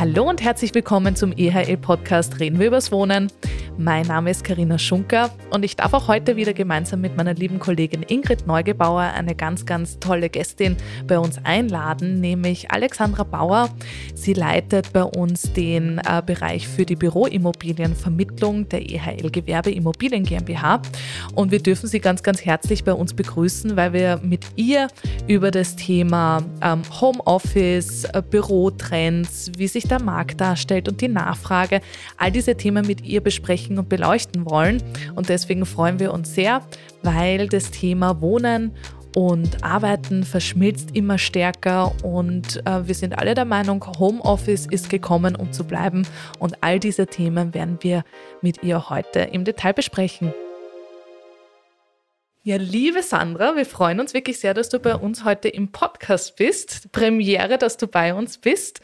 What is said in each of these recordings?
Hallo und herzlich willkommen zum EHL-Podcast Reden wir übers Wohnen. Mein Name ist Karina Schunker und ich darf auch heute wieder gemeinsam mit meiner lieben Kollegin Ingrid Neugebauer eine ganz, ganz tolle Gästin bei uns einladen, nämlich Alexandra Bauer. Sie leitet bei uns den äh, Bereich für die Büroimmobilienvermittlung der EHL Gewerbe Immobilien GmbH und wir dürfen sie ganz, ganz herzlich bei uns begrüßen, weil wir mit ihr über das Thema ähm, Homeoffice, äh, Bürotrends, wie sich der Markt darstellt und die Nachfrage, all diese Themen mit ihr besprechen besprechen und beleuchten wollen. Und deswegen freuen wir uns sehr, weil das Thema Wohnen und Arbeiten verschmilzt immer stärker und äh, wir sind alle der Meinung, Homeoffice ist gekommen, um zu bleiben und all diese Themen werden wir mit ihr heute im Detail besprechen. Ja, liebe Sandra, wir freuen uns wirklich sehr, dass du bei uns heute im Podcast bist. Premiere, dass du bei uns bist.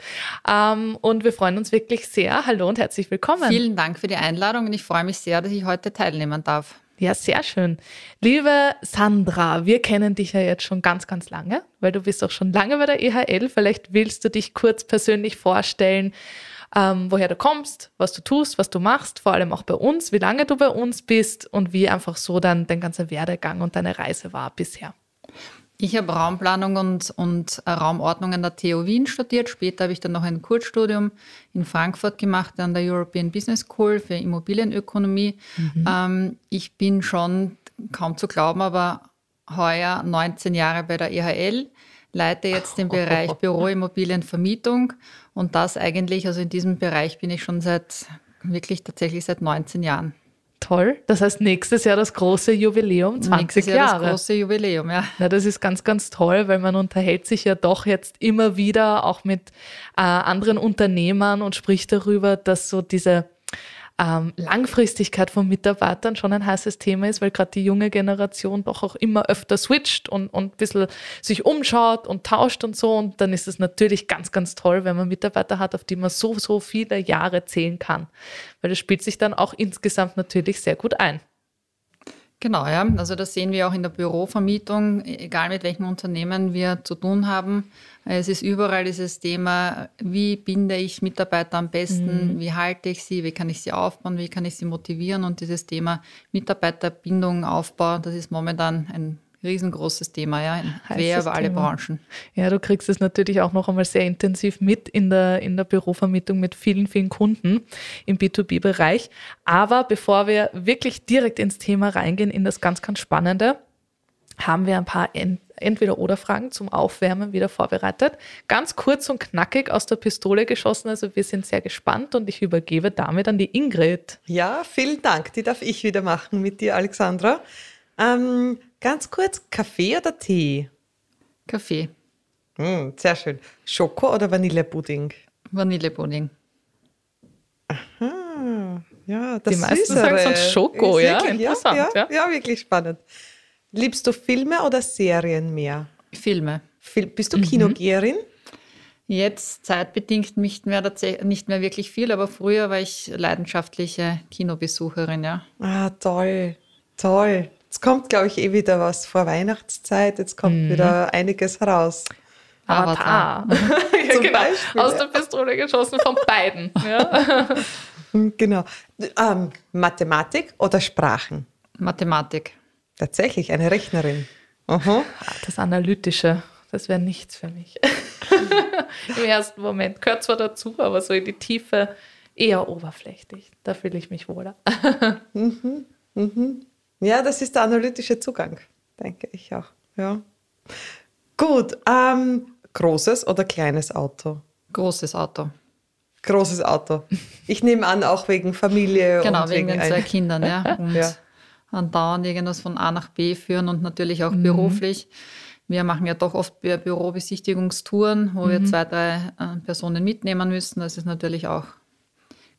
Ähm, und wir freuen uns wirklich sehr. Hallo und herzlich willkommen. Vielen Dank für die Einladung und ich freue mich sehr, dass ich heute teilnehmen darf. Ja, sehr schön. Liebe Sandra, wir kennen dich ja jetzt schon ganz, ganz lange, weil du bist auch schon lange bei der EHL. Vielleicht willst du dich kurz persönlich vorstellen ähm, woher du kommst, was du tust, was du machst, vor allem auch bei uns, wie lange du bei uns bist und wie einfach so dann dein ganzer Werdegang und deine Reise war bisher. Ich habe Raumplanung und, und Raumordnung an der TU Wien studiert. Später habe ich dann noch ein Kurzstudium in Frankfurt gemacht an der European Business School für Immobilienökonomie. Mhm. Ähm, ich bin schon kaum zu glauben, aber heuer 19 Jahre bei der EHL, leite jetzt den Bereich Büroimmobilienvermietung und das eigentlich, also in diesem Bereich bin ich schon seit, wirklich tatsächlich seit 19 Jahren. Toll. Das heißt, nächstes Jahr das große Jubiläum, 20 nächstes Jahr Jahre. Das große Jubiläum, ja. Na, das ist ganz, ganz toll, weil man unterhält sich ja doch jetzt immer wieder auch mit äh, anderen Unternehmern und spricht darüber, dass so diese ähm, Langfristigkeit von Mitarbeitern schon ein heißes Thema ist, weil gerade die junge Generation doch auch immer öfter switcht und, und ein bisschen sich umschaut und tauscht und so. Und dann ist es natürlich ganz, ganz toll, wenn man Mitarbeiter hat, auf die man so, so viele Jahre zählen kann. Weil das spielt sich dann auch insgesamt natürlich sehr gut ein. Genau, ja. Also das sehen wir auch in der Bürovermietung, egal mit welchem Unternehmen wir zu tun haben. Es ist überall dieses Thema, wie binde ich Mitarbeiter am besten, mhm. wie halte ich sie, wie kann ich sie aufbauen, wie kann ich sie motivieren und dieses Thema Mitarbeiterbindung, Aufbau, das ist momentan ein riesengroßes Thema, ja, quer über alle Thema. Branchen. Ja, du kriegst es natürlich auch noch einmal sehr intensiv mit in der, in der Bürovermietung mit vielen, vielen Kunden im B2B-Bereich. Aber bevor wir wirklich direkt ins Thema reingehen, in das ganz, ganz Spannende, haben wir ein paar Entweder-Oder-Fragen zum Aufwärmen wieder vorbereitet. Ganz kurz und knackig aus der Pistole geschossen. Also wir sind sehr gespannt und ich übergebe damit an die Ingrid. Ja, vielen Dank. Die darf ich wieder machen mit dir, Alexandra. Ähm, Ganz kurz, Kaffee oder Tee? Kaffee. Mm, sehr schön. Schoko oder Vanillepudding? Vanillepudding. Aha, ja, das Die meisten sagen sonst Schoko, ja? Wirklich, Interessant, ja, ja, ja, wirklich spannend. Liebst du Filme oder Serien mehr? Filme. Fil bist du mhm. Kinogeherin? Jetzt zeitbedingt nicht mehr, nicht mehr wirklich viel, aber früher war ich leidenschaftliche Kinobesucherin, ja. Ah, toll, toll. Jetzt kommt, glaube ich, eh wieder was vor Weihnachtszeit. Jetzt kommt mhm. wieder einiges heraus. Avatar. ja, genau. Beispiel, Aus der Pistole geschossen von beiden. Ja. genau. Ähm, Mathematik oder Sprachen? Mathematik. Tatsächlich, eine Rechnerin. Aha. Das Analytische, das wäre nichts für mich. Im ersten Moment gehört zwar dazu, aber so in die Tiefe eher oberflächlich. Da fühle ich mich wohler. mhm. Mhm. Ja, das ist der analytische Zugang, denke ich auch. Ja. Gut, ähm, großes oder kleines Auto? Großes Auto. Großes Auto. Ich nehme an, auch wegen Familie. Genau, und wegen, wegen den zwei Kindern, ja. Und ja. Andauernd irgendwas von A nach B führen und natürlich auch mhm. beruflich. Wir machen ja doch oft Bürobesichtigungstouren, wo mhm. wir zwei, drei äh, Personen mitnehmen müssen. Das ist natürlich auch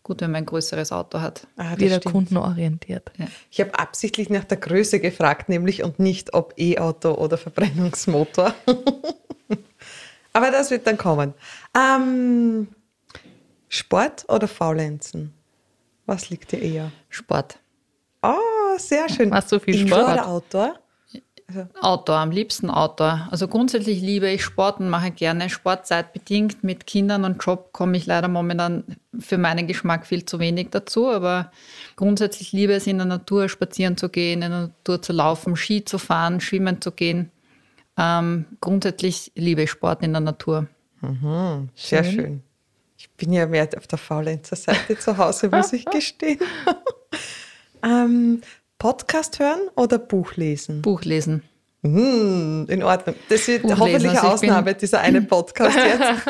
gut, wenn man ein größeres Auto hat. Ah, Wieder stimmt. kundenorientiert. Ja. Ich habe absichtlich nach der Größe gefragt, nämlich und nicht ob E-Auto oder Verbrennungsmotor. Aber das wird dann kommen. Ähm, Sport oder Faulenzen? Was liegt dir eher? Sport. Oh, sehr schön. Machst du viel Sport? Indoor oder Outdoor? Also Outdoor, am liebsten Outdoor. Also grundsätzlich liebe ich Sport und mache gerne Sport zeitbedingt. Mit Kindern und Job komme ich leider momentan für meinen Geschmack viel zu wenig dazu. Aber grundsätzlich liebe es in der Natur spazieren zu gehen, in der Natur zu laufen, Ski zu fahren, schwimmen zu gehen. Ähm, grundsätzlich liebe ich Sport in der Natur. mhm, sehr schön. Schön. Ich bin ja mehr auf der Faulenzer-Seite zu Hause, muss ich gestehen. ähm, Podcast hören oder Buch lesen? Buch lesen. Mhm, in Ordnung. Das wird Buch lesen. hoffentlich eine Also bin- Ausnahme, dieser eine Podcast jetzt.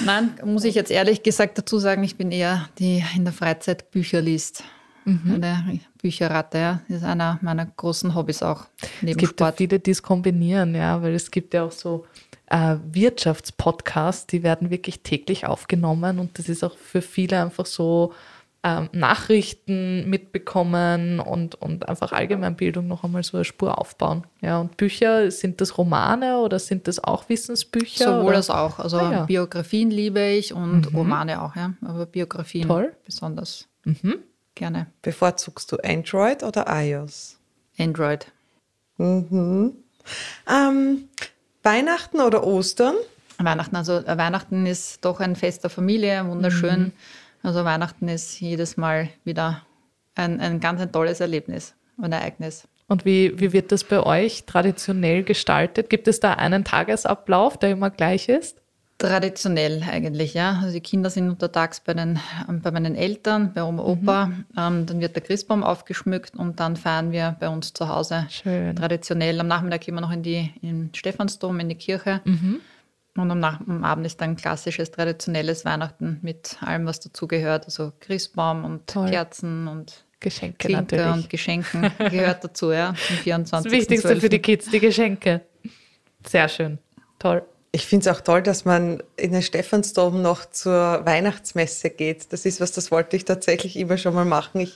Nein, muss ich jetzt ehrlich gesagt dazu sagen, ich bin eher die in der Freizeit Bücher liest. Eine Bücherratte, ja. Das ist einer meiner großen Hobbys auch. Neben Es gibt ja Sport. viele, die es kombinieren, ja, weil es gibt ja auch so äh, Wirtschaftspodcasts, die werden wirklich täglich aufgenommen und das ist auch für viele einfach so ähm, Nachrichten mitbekommen und, und einfach Allgemeinbildung noch einmal so eine Spur aufbauen. Ja, und Bücher, sind das Romane oder sind das auch Wissensbücher? Sowohl oder? als auch. Also Ah, ja. Biografien liebe ich und Romane auch, ja. Aber Biografien Toll. besonders gerne. Bevorzugst du Android oder iOS? Android. Ähm, Weihnachten oder Ostern? Weihnachten, also äh, Weihnachten ist doch ein Fest der Familie, wunderschön. Also Weihnachten ist jedes Mal wieder ein, ein ganz ein tolles Erlebnis, ein Ereignis. Und wie, wie wird das bei euch traditionell gestaltet? Gibt es da einen Tagesablauf, der immer gleich ist? Traditionell eigentlich, ja. Also die Kinder sind untertags bei, den, ähm, bei meinen Eltern, bei Oma, Opa. Ähm, dann wird der Christbaum aufgeschmückt und dann feiern wir bei uns zu Hause. Schön. Traditionell. Am Nachmittag gehen wir noch in die in den Stephansdom, in die Kirche. Und am, Nach am Abend ist dann klassisches, traditionelles Weihnachten mit allem, was dazugehört. Also Christbaum und Toll. Kerzen und Geschenke Klinke natürlich. und Geschenken gehört dazu, ja. Am Das 24. Wichtigste für die Kids, die Geschenke. Sehr schön. Toll. Ich finde es auch toll, dass man in den Stephansdom noch zur Weihnachtsmesse geht. Das ist was, das wollte ich tatsächlich immer schon mal machen.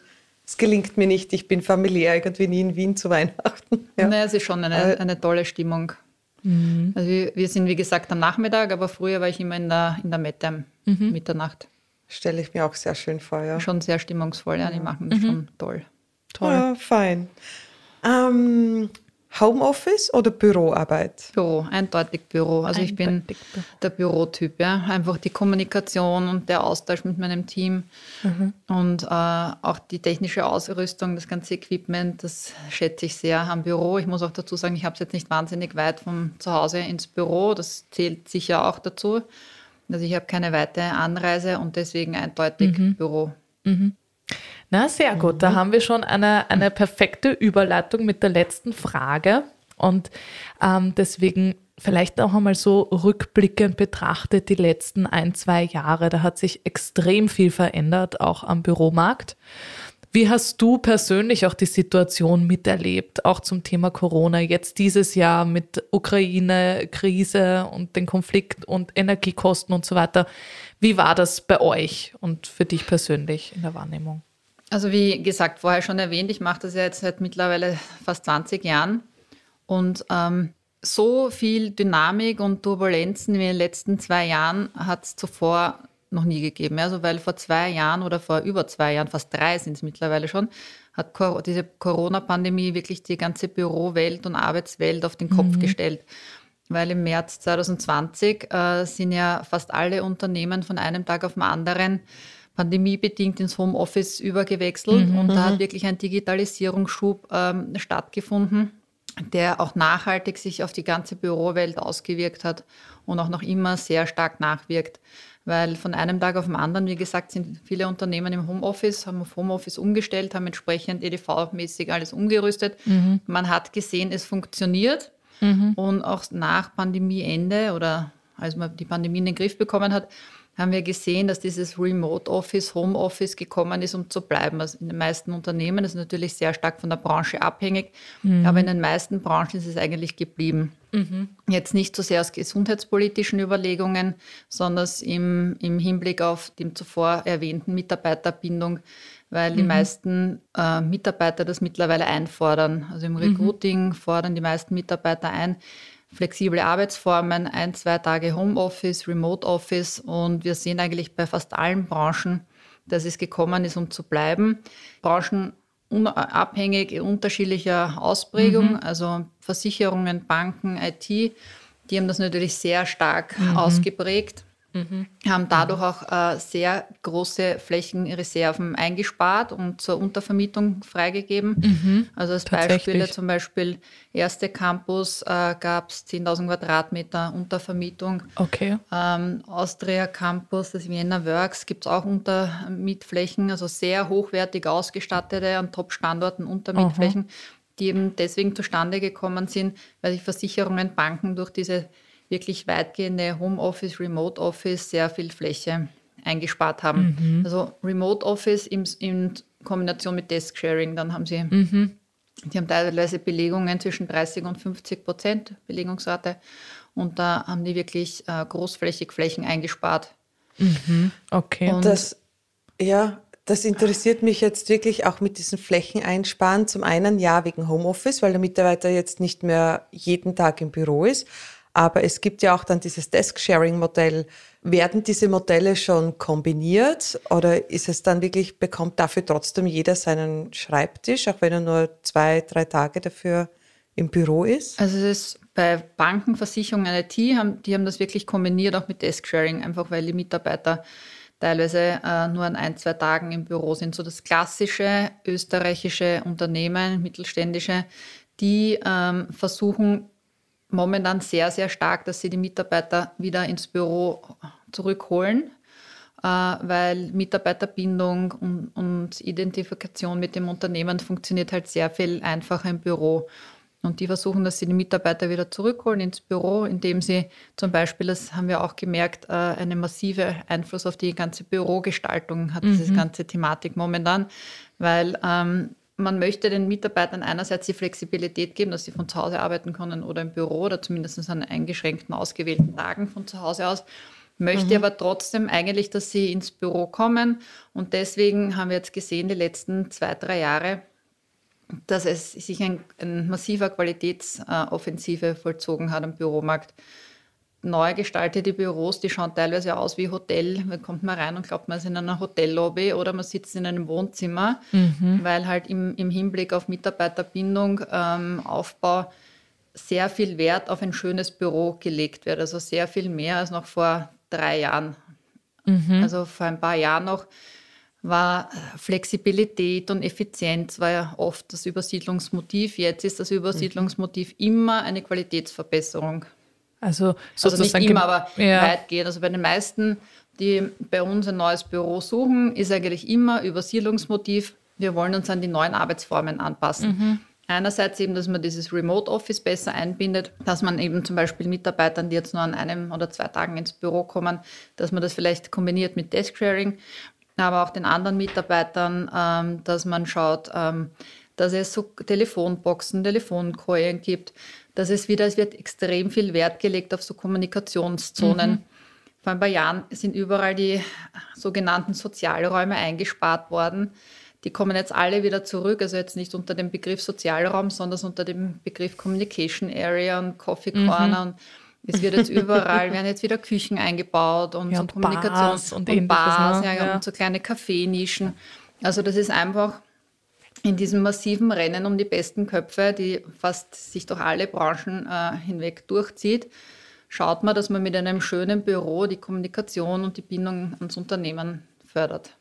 Es gelingt mir nicht. Ich bin familiär irgendwie nie in Wien zu Weihnachten. Ja. Naja, es ist schon eine, eine tolle Stimmung. Also wir, wir sind, wie gesagt, am Nachmittag, aber früher war ich immer in der, in der Mette Mitternacht. Stelle ich mir auch sehr schön vor. Ja. Schon sehr stimmungsvoll, ja, die machen das schon toll. Toll. Ja, fein. Ähm, Homeoffice oder Büroarbeit? Büro, eindeutig Büro. Also ich bin Eindeutig Büro. der Bürotyp, ja. Einfach die Kommunikation und der Austausch mit meinem Team und äh, auch die technische Ausrüstung, das ganze Equipment, das schätze ich sehr am Büro. Ich muss auch dazu sagen, ich habe es jetzt nicht wahnsinnig weit vom Zuhause ins Büro. Das zählt sicher auch dazu. Also ich habe keine weite Anreise und deswegen eindeutig Büro. Na, sehr gut. Da haben wir schon eine, eine perfekte Überleitung mit der letzten Frage. Und ähm, deswegen vielleicht auch einmal so rückblickend betrachtet die letzten ein, zwei Jahre. Da hat sich extrem viel verändert, auch am Büromarkt. Wie hast du persönlich auch die Situation miterlebt, auch zum Thema Corona, jetzt dieses Jahr mit Ukraine, Krise und den Konflikt und Energiekosten und so weiter? Wie war das bei euch und für dich persönlich in der Wahrnehmung? Also wie gesagt, vorher schon erwähnt, ich mache das ja jetzt seit mittlerweile fast 20 Jahren und ähm, so viel Dynamik und Turbulenzen wie in den letzten zwei Jahren hat es zuvor noch nie gegeben. Also weil vor zwei Jahren oder vor über zwei Jahren, fast drei sind es mittlerweile schon, hat diese Corona-Pandemie wirklich die ganze Bürowelt und Arbeitswelt auf den Kopf gestellt. Weil im März 2020 äh, sind ja fast alle Unternehmen von einem Tag auf den anderen pandemiebedingt ins Homeoffice übergewechselt und da hat wirklich ein Digitalisierungsschub ähm, stattgefunden, der auch nachhaltig sich auf die ganze Bürowelt ausgewirkt hat und auch noch immer sehr stark nachwirkt. Weil von einem Tag auf den anderen, wie gesagt, sind viele Unternehmen im Homeoffice, haben auf Homeoffice umgestellt, haben entsprechend EDV-mäßig alles umgerüstet. Man hat gesehen, es funktioniert. Und auch nach Pandemieende oder als man die Pandemie in den Griff bekommen hat, haben wir gesehen, dass dieses Remote Office, Home Office gekommen ist, um zu bleiben. Also in den meisten Unternehmen, ist natürlich sehr stark von der Branche abhängig, aber in den meisten Branchen ist es eigentlich geblieben. Jetzt nicht so sehr aus gesundheitspolitischen Überlegungen, sondern im, im Hinblick auf die zuvor erwähnten Mitarbeiterbindung, weil die meisten äh, Mitarbeiter das mittlerweile einfordern. Also im Recruiting fordern die meisten Mitarbeiter ein, flexible Arbeitsformen, ein, zwei Tage Homeoffice, Remote Office und wir sehen eigentlich bei fast allen Branchen, dass es gekommen ist, um zu bleiben. Branchen unabhängig unterschiedlicher Ausprägung, mhm. also Versicherungen, Banken, IT, die haben das natürlich sehr stark mhm. ausgeprägt. Mhm. haben dadurch auch äh, sehr große Flächenreserven eingespart und zur Untervermietung freigegeben. Mhm. Also als Beispiele zum Beispiel erste Campus äh, gab es 10.000 Quadratmeter Untervermietung. Okay. Ähm, Austria Campus, das Vienna Works, gibt es auch Untermietflächen, also sehr hochwertig ausgestattete an Top-Standorten Untermietflächen, Aha. die eben deswegen zustande gekommen sind, weil sich Versicherungen, Banken durch diese wirklich weitgehende Homeoffice, Remote Office sehr viel Fläche eingespart haben. Mhm. Also Remote Office in, in, Kombination mit Desk Sharing, dann haben sie, mhm. die haben teilweise Belegungen zwischen 30 und 50 Prozent Belegungsrate und da haben die wirklich äh, großflächig Flächen eingespart. Mhm. Okay. Und das, ja, das interessiert mich jetzt wirklich auch mit diesen Flächen einsparen. Zum einen ja wegen Homeoffice, weil der Mitarbeiter jetzt nicht mehr jeden Tag im Büro ist. Aber es gibt ja auch dann dieses Desk-Sharing-Modell. Werden diese Modelle schon kombiniert oder ist es dann wirklich, bekommt dafür trotzdem jeder seinen Schreibtisch, auch wenn er nur zwei, drei Tage dafür im Büro ist? Also es ist bei Banken, Versicherungen, IT, haben, die haben das wirklich kombiniert, auch mit Desk-Sharing, einfach weil die Mitarbeiter teilweise äh, nur an ein, zwei Tagen im Büro sind. So das klassische österreichische Unternehmen, mittelständische, die ähm, versuchen momentan sehr, sehr stark, dass sie die Mitarbeiter wieder ins Büro zurückholen, äh, weil Mitarbeiterbindung und, und, Identifikation mit dem Unternehmen funktioniert halt sehr viel einfacher im Büro. Und die versuchen, dass sie die Mitarbeiter wieder zurückholen ins Büro, indem sie zum Beispiel, das haben wir auch gemerkt, äh, eine massive Einfluss auf die ganze Bürogestaltung hat, mhm. diese ganze Thematik momentan, weil ähm, man möchte den Mitarbeitern einerseits die Flexibilität geben, dass sie von zu Hause arbeiten können oder im Büro oder zumindest an eingeschränkten, ausgewählten Tagen von zu Hause aus. Möchte mhm. aber trotzdem eigentlich, dass sie ins Büro kommen. Und deswegen haben wir jetzt gesehen, die letzten zwei, drei Jahre, dass es sich ein, ein massiver Qualitätsoffensive vollzogen hat am Büromarkt neu gestaltete Büros, die schauen teilweise aus wie Hotel. Da kommt man rein und glaubt, man ist in einer Hotellobby oder man sitzt in einem Wohnzimmer, mhm. weil halt im, im, Hinblick auf Mitarbeiterbindung, ähm, Aufbau sehr viel Wert auf ein schönes Büro gelegt wird. Also sehr viel mehr als noch vor drei Jahren. Mhm. Also vor ein paar Jahren noch war Flexibilität und Effizienz war ja oft das Übersiedlungsmotiv. Jetzt ist das Übersiedlungsmotiv immer eine Qualitätsverbesserung. Also, also nicht immer, aber ja. weitgehend. Also bei den meisten, die bei uns ein neues Büro suchen, ist eigentlich immer Übersiedlungsmotiv. Wir wollen uns an die neuen Arbeitsformen anpassen. Mhm. Einerseits eben, dass man dieses Remote Office besser einbindet, dass man eben zum Beispiel Mitarbeitern, die jetzt nur an einem oder zwei Tagen ins Büro kommen, dass man das vielleicht kombiniert mit Desk Sharing, aber auch den anderen Mitarbeitern, ähm, dass man schaut, ähm, dass es so Telefonboxen, Telefonkojen gibt, dass es wieder, es wird extrem viel Wert gelegt auf so Kommunikationszonen. Mhm. Vor ein paar Jahren sind überall die sogenannten Sozialräume eingespart worden. Die kommen jetzt alle wieder zurück, also jetzt nicht unter dem Begriff Sozialraum, sondern unter dem Begriff Communication Area und Coffee Corner. Mhm. Und es wird jetzt überall, werden jetzt wieder Küchen eingebaut und, ja, so und Kommunikations- und, und Bars, ne? ja, ja. und so kleine Kaffeenischen. Also das ist einfach in diesem massiven Rennen um die besten Köpfe, die fast sich durch alle Branchen äh, hinweg durchzieht, schaut man, dass man mit einem schönen Büro die Kommunikation und die Bindung ans Unternehmen fördert.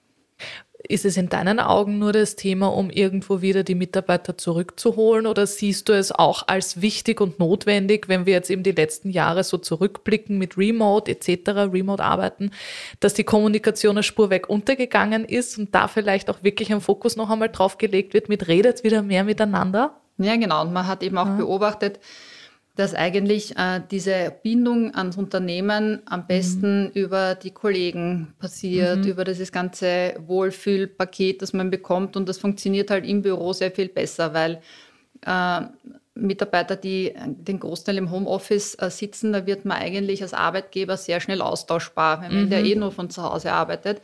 Ist es in deinen Augen nur das Thema, um irgendwo wieder die Mitarbeiter zurückzuholen oder siehst du es auch als wichtig und notwendig, wenn wir jetzt eben die letzten Jahre so zurückblicken mit Remote etc., Remote-Arbeiten, dass die Kommunikation eine Spur weg untergegangen ist und da vielleicht auch wirklich ein Fokus noch einmal drauf gelegt wird mit redet wieder mehr miteinander? Ja, genau. Und man hat eben auch ja. beobachtet, dass eigentlich äh, diese Bindung ans Unternehmen am besten mhm. über die Kollegen passiert, mhm. über dieses ganze Wohlfühlpaket, das man bekommt. Und das funktioniert halt im Büro sehr viel besser, weil äh, Mitarbeiter, die den Großteil im Homeoffice äh, sitzen, da wird man eigentlich als Arbeitgeber sehr schnell austauschbar, wenn man mhm. der eh nur von zu Hause arbeitet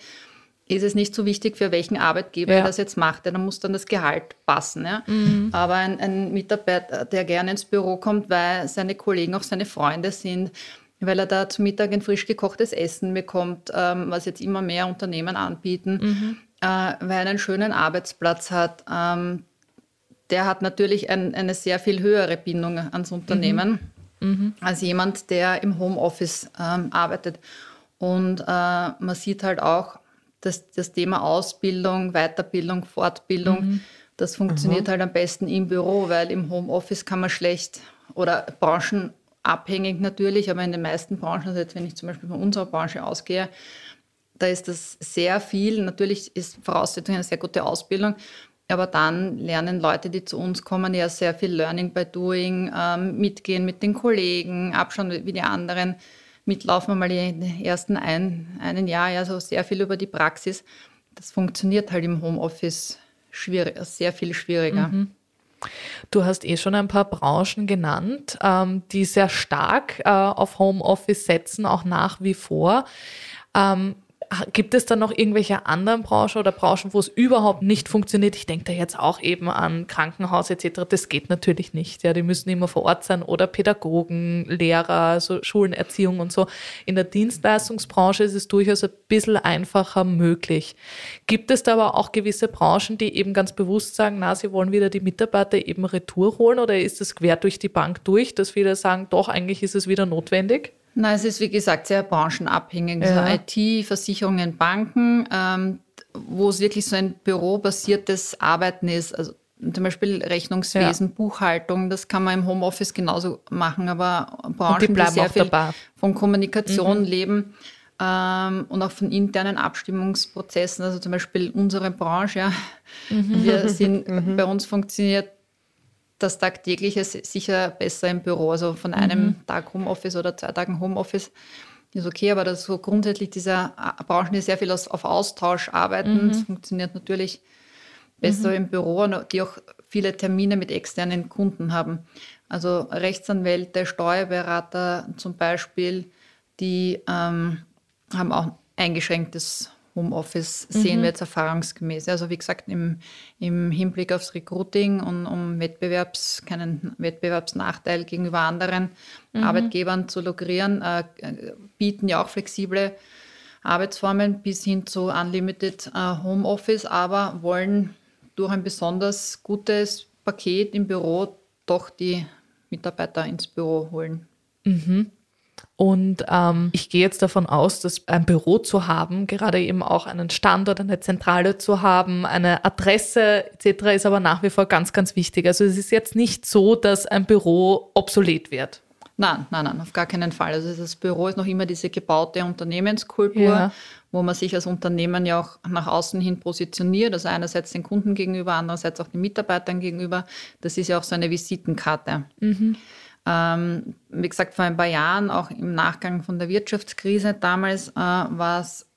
ist es nicht so wichtig, für welchen Arbeitgeber ja. er das jetzt macht. Da muss dann das Gehalt passen. Ja? Mhm. Aber ein, ein, Mitarbeiter, der gerne ins Büro kommt, weil seine Kollegen auch seine Freunde sind, weil er da zum Mittag ein frisch gekochtes Essen bekommt, ähm, was jetzt immer mehr Unternehmen anbieten. Mhm. weil er einen schönen Arbeitsplatz hat. Ähm, der hat natürlich ein, eine sehr viel höhere Bindung ans Unternehmen mhm. Mhm. als jemand, der im Homeoffice ähm, arbeitet. Und äh, man sieht halt auch, dass das Thema Ausbildung, Weiterbildung, Fortbildung, mhm. das funktioniert mhm. halt am besten im Büro, weil im Homeoffice kann man schlecht oder branchenabhängig natürlich, aber in den meisten Branchen, also jetzt wenn ich zum Beispiel von unserer Branche ausgehe, da ist das sehr viel. Natürlich ist Voraussetzung eine sehr gute Ausbildung, aber dann lernen Leute, die zu uns kommen, ja sehr viel Learning by Doing, ähm, mitgehen mit den Kollegen, abschauen, wie die anderen mitlaufen wir mal die ersten ein, einen Jahr, ja, so sehr viel über die Praxis. Das funktioniert halt im Homeoffice schwierig, sehr viel schwieriger. Mhm. Du hast eh schon ein paar Branchen genannt, ähm, die sehr stark äh, auf Homeoffice setzen, auch nach wie vor. Ähm, Gibt es dann noch irgendwelche anderen Branchen oder Branchen, wo es überhaupt nicht funktioniert? Ich denke da jetzt auch eben an Krankenhaus etc. Das geht natürlich nicht. Ja, die müssen immer vor Ort sein oder Pädagogen, Lehrer, so Schulenerziehung und so. In der Dienstleistungsbranche ist es durchaus ein bisschen einfacher möglich. Gibt es da aber auch gewisse Branchen, die eben ganz bewusst sagen, na, sie wollen wieder die Mitarbeiter eben retour holen oder ist es quer durch die Bank durch, dass viele sagen, doch, eigentlich ist es wieder notwendig? Nein, es ist wie gesagt sehr branchenabhängig. Ja. Also IT, Versicherungen, Banken, ähm, wo es wirklich so ein bürobasiertes Arbeiten ist. Also zum Beispiel Rechnungswesen, ja. Buchhaltung, das kann man im Homeoffice genauso machen, aber Branchen, die, die sehr viel von Kommunikation mhm. leben ähm, und auch von internen Abstimmungsprozessen, also zum Beispiel unsere Branche, ja, mhm. wir sind, mhm. bei uns funktioniert das tagtägliche sicher besser im Büro. Also von einem mhm. Tag Homeoffice oder zwei Tagen Homeoffice ist okay, aber das so grundsätzlich diese Branchen, die sehr viel auf Austausch arbeiten, mhm. das funktioniert natürlich besser mhm. im Büro, die auch viele Termine mit externen Kunden haben. Also Rechtsanwälte, Steuerberater zum Beispiel, die ähm, haben auch eingeschränktes Homeoffice sehen mhm. wir jetzt erfahrungsgemäß. Also wie gesagt, im, im Hinblick aufs Recruiting und um Wettbewerbs, keinen Wettbewerbsnachteil gegenüber anderen mhm. Arbeitgebern zu lukrieren, äh, bieten ja auch flexible Arbeitsformen bis hin zu Unlimited äh, Homeoffice, aber wollen durch ein besonders gutes Paket im Büro doch die Mitarbeiter ins Büro holen. Mhm. Und ähm, ich gehe jetzt davon aus, dass ein Büro zu haben, gerade eben auch einen Standort, eine Zentrale zu haben, eine Adresse etc. ist aber nach wie vor ganz, ganz wichtig. Also es ist jetzt nicht so, dass ein Büro obsolet wird. Nein, nein, nein, auf gar keinen Fall. Also das Büro ist noch immer diese gebaute Unternehmenskultur, ja. wo man sich als Unternehmen ja auch nach außen hin positioniert. Also einerseits den Kunden gegenüber, andererseits auch den Mitarbeitern gegenüber. Das ist ja auch so eine Visitenkarte. Mhm. Ähm, wie gesagt, vor ein paar Jahren, auch im Nachgang von der Wirtschaftskrise damals, äh, war es,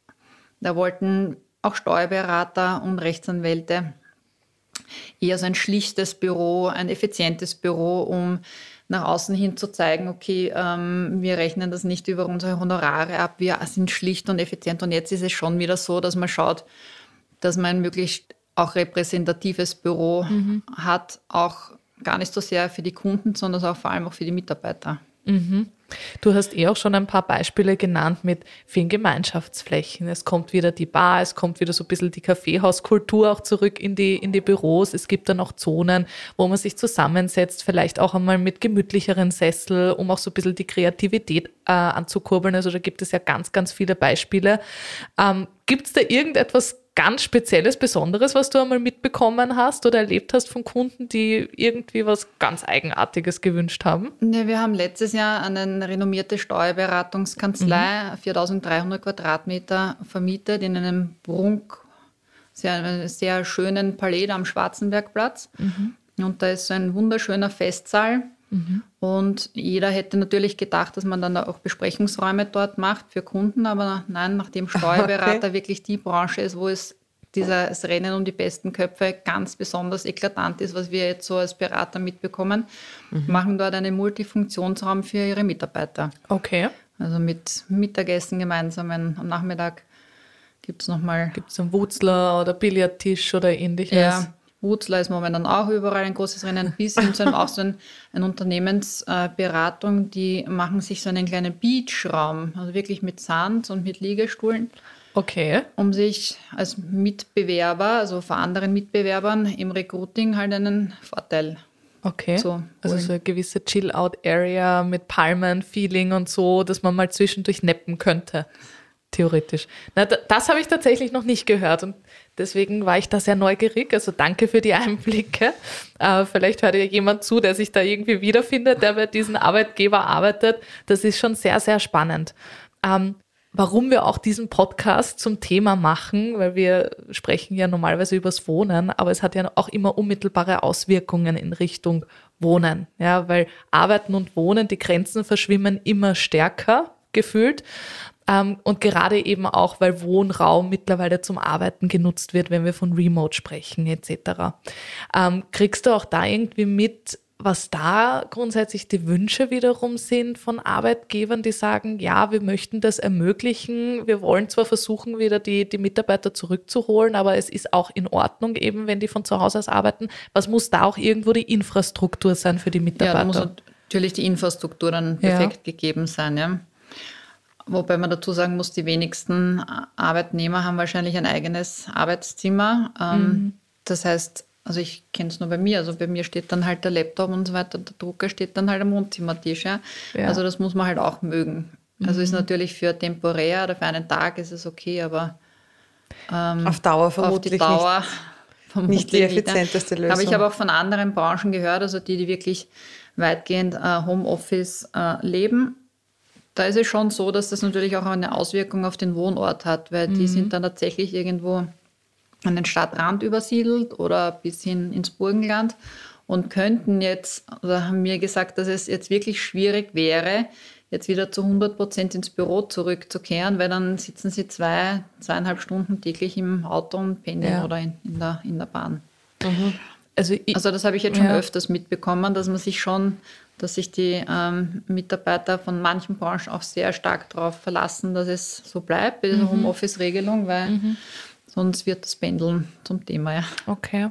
da wollten auch Steuerberater und Rechtsanwälte eher so ein schlichtes Büro, ein effizientes Büro, um nach außen hin zu zeigen, okay, ähm, wir rechnen das nicht über unsere Honorare ab, wir sind schlicht und effizient. Und jetzt ist es schon wieder so, dass man schaut, dass man ein möglichst auch repräsentatives Büro mhm. hat, auch gar nicht so sehr für die Kunden, sondern auch vor allem auch für die Mitarbeiter. Mhm. Du hast eh auch schon ein paar Beispiele genannt mit vielen Gemeinschaftsflächen. Es kommt wieder die Bar, es kommt wieder so ein bisschen die Kaffeehauskultur auch zurück in die, in die Büros. Es gibt dann auch Zonen, wo man sich zusammensetzt, vielleicht auch einmal mit gemütlicheren Sessel, um auch so ein bisschen die Kreativität äh, anzukurbeln. Also da gibt es ja ganz, ganz viele Beispiele. Ähm, gibt es da irgendetwas ganz Spezielles, Besonderes, was du einmal mitbekommen hast oder erlebt hast von Kunden, die irgendwie was ganz Eigenartiges gewünscht haben? Ja, wir haben letztes Jahr eine renommierte Steuerberatungskanzlei, mhm. 4300 Quadratmeter vermietet in einem Prunk, sehr, sehr schönen Palais am Schwarzenbergplatz. Mhm. Und da ist so ein wunderschöner Festsaal. Mhm. Und jeder hätte natürlich gedacht, dass man dann auch Besprechungsräume dort macht für Kunden, aber nein, nachdem Steuerberater okay. wirklich die Branche ist, wo es dieses Rennen um die besten Köpfe ganz besonders eklatant ist, was wir jetzt so als Berater mitbekommen, mhm. machen dort einen Multifunktionsraum für ihre Mitarbeiter. Okay. Also mit Mittagessen gemeinsam am Nachmittag gibt es nochmal. Gibt es einen Wutzler oder Billardtisch oder ähnliches? Ja, Wutzler ist momentan auch überall ein großes Rennen, bis hin zu einem, auch so ein, eine Unternehmensberatung, die machen sich so einen kleinen Beachraum, also wirklich mit Sand und mit Liegestuhlen. Okay. Um sich als Mitbewerber, also vor anderen Mitbewerbern im Recruiting halt einen Vorteil Okay. zu also so eine gewisse Chill-Out-Area mit Palmen-Feeling und so, dass man mal zwischendurch neppen könnte. Theoretisch. Na, da- das habe ich tatsächlich noch nicht gehört und deswegen war ich da sehr neugierig. Also danke für die Einblicke. Äh, vielleicht hört ja jemand zu, der sich da irgendwie wiederfindet, der bei diesem Arbeitgeber arbeitet. Das ist schon sehr, sehr spannend. Ähm, warum wir auch diesen Podcast zum Thema machen, weil wir sprechen ja normalerweise übers Wohnen, aber es hat ja auch immer unmittelbare Auswirkungen in Richtung Wohnen. Ja, weil Arbeiten und Wohnen, die Grenzen verschwimmen immer stärker gefühlt. Ähm, und gerade eben auch, weil Wohnraum mittlerweile zum Arbeiten genutzt wird, wenn wir von Remote sprechen etc. Ähm, kriegst du auch da irgendwie mit, was da grundsätzlich die Wünsche wiederum sind von Arbeitgebern, die sagen, ja, wir möchten das ermöglichen, wir wollen zwar versuchen, wieder die, die Mitarbeiter zurückzuholen, aber es ist auch in Ordnung eben, wenn die von zu Hause aus arbeiten. Was muss da auch irgendwo die Infrastruktur sein für die Ja, Mitarbeiter? da muss natürlich die Infrastruktur dann Ja. perfekt gegeben sein. Ja. Wobei man dazu sagen muss, die wenigsten Arbeitnehmer haben wahrscheinlich ein eigenes Arbeitszimmer. Ähm, Mhm. Das heißt, also ich kenne es nur bei mir, also bei mir steht dann halt der Laptop und so weiter, der Drucker steht dann halt am Wohnzimmertisch. Ja. Ja. Mhm. Also das muss man halt auch mögen. Also ist natürlich für temporär oder für einen Tag ist es okay, aber ähm, Auf Dauer auf die vermutlich Dauer nicht vermutlich die effizienteste Lösung. Habe ich aber auch von anderen Branchen gehört, also die, die wirklich weitgehend äh, Homeoffice äh, leben. Da ist es schon so, dass das natürlich auch eine Auswirkung auf den Wohnort hat, weil die sind dann tatsächlich irgendwo an den Stadtrand übersiedelt oder bis hin ins Burgenland und könnten jetzt, oder haben mir gesagt, dass es jetzt wirklich schwierig wäre, jetzt wieder zu 100 Prozent ins Büro zurückzukehren, weil dann sitzen sie zwei, zweieinhalb Stunden täglich im Auto und pendeln Ja. oder in, in, der, in der Bahn. also, ich, Also das habe ich jetzt schon Ja. öfters mitbekommen, dass man sich schon, dass sich die ähm, Mitarbeiter von manchen Branchen auch sehr stark darauf verlassen, dass es so bleibt, bei dieser Mhm. Homeoffice-Regelung, weil sonst wird das Pendeln zum Thema. Ja. Okay.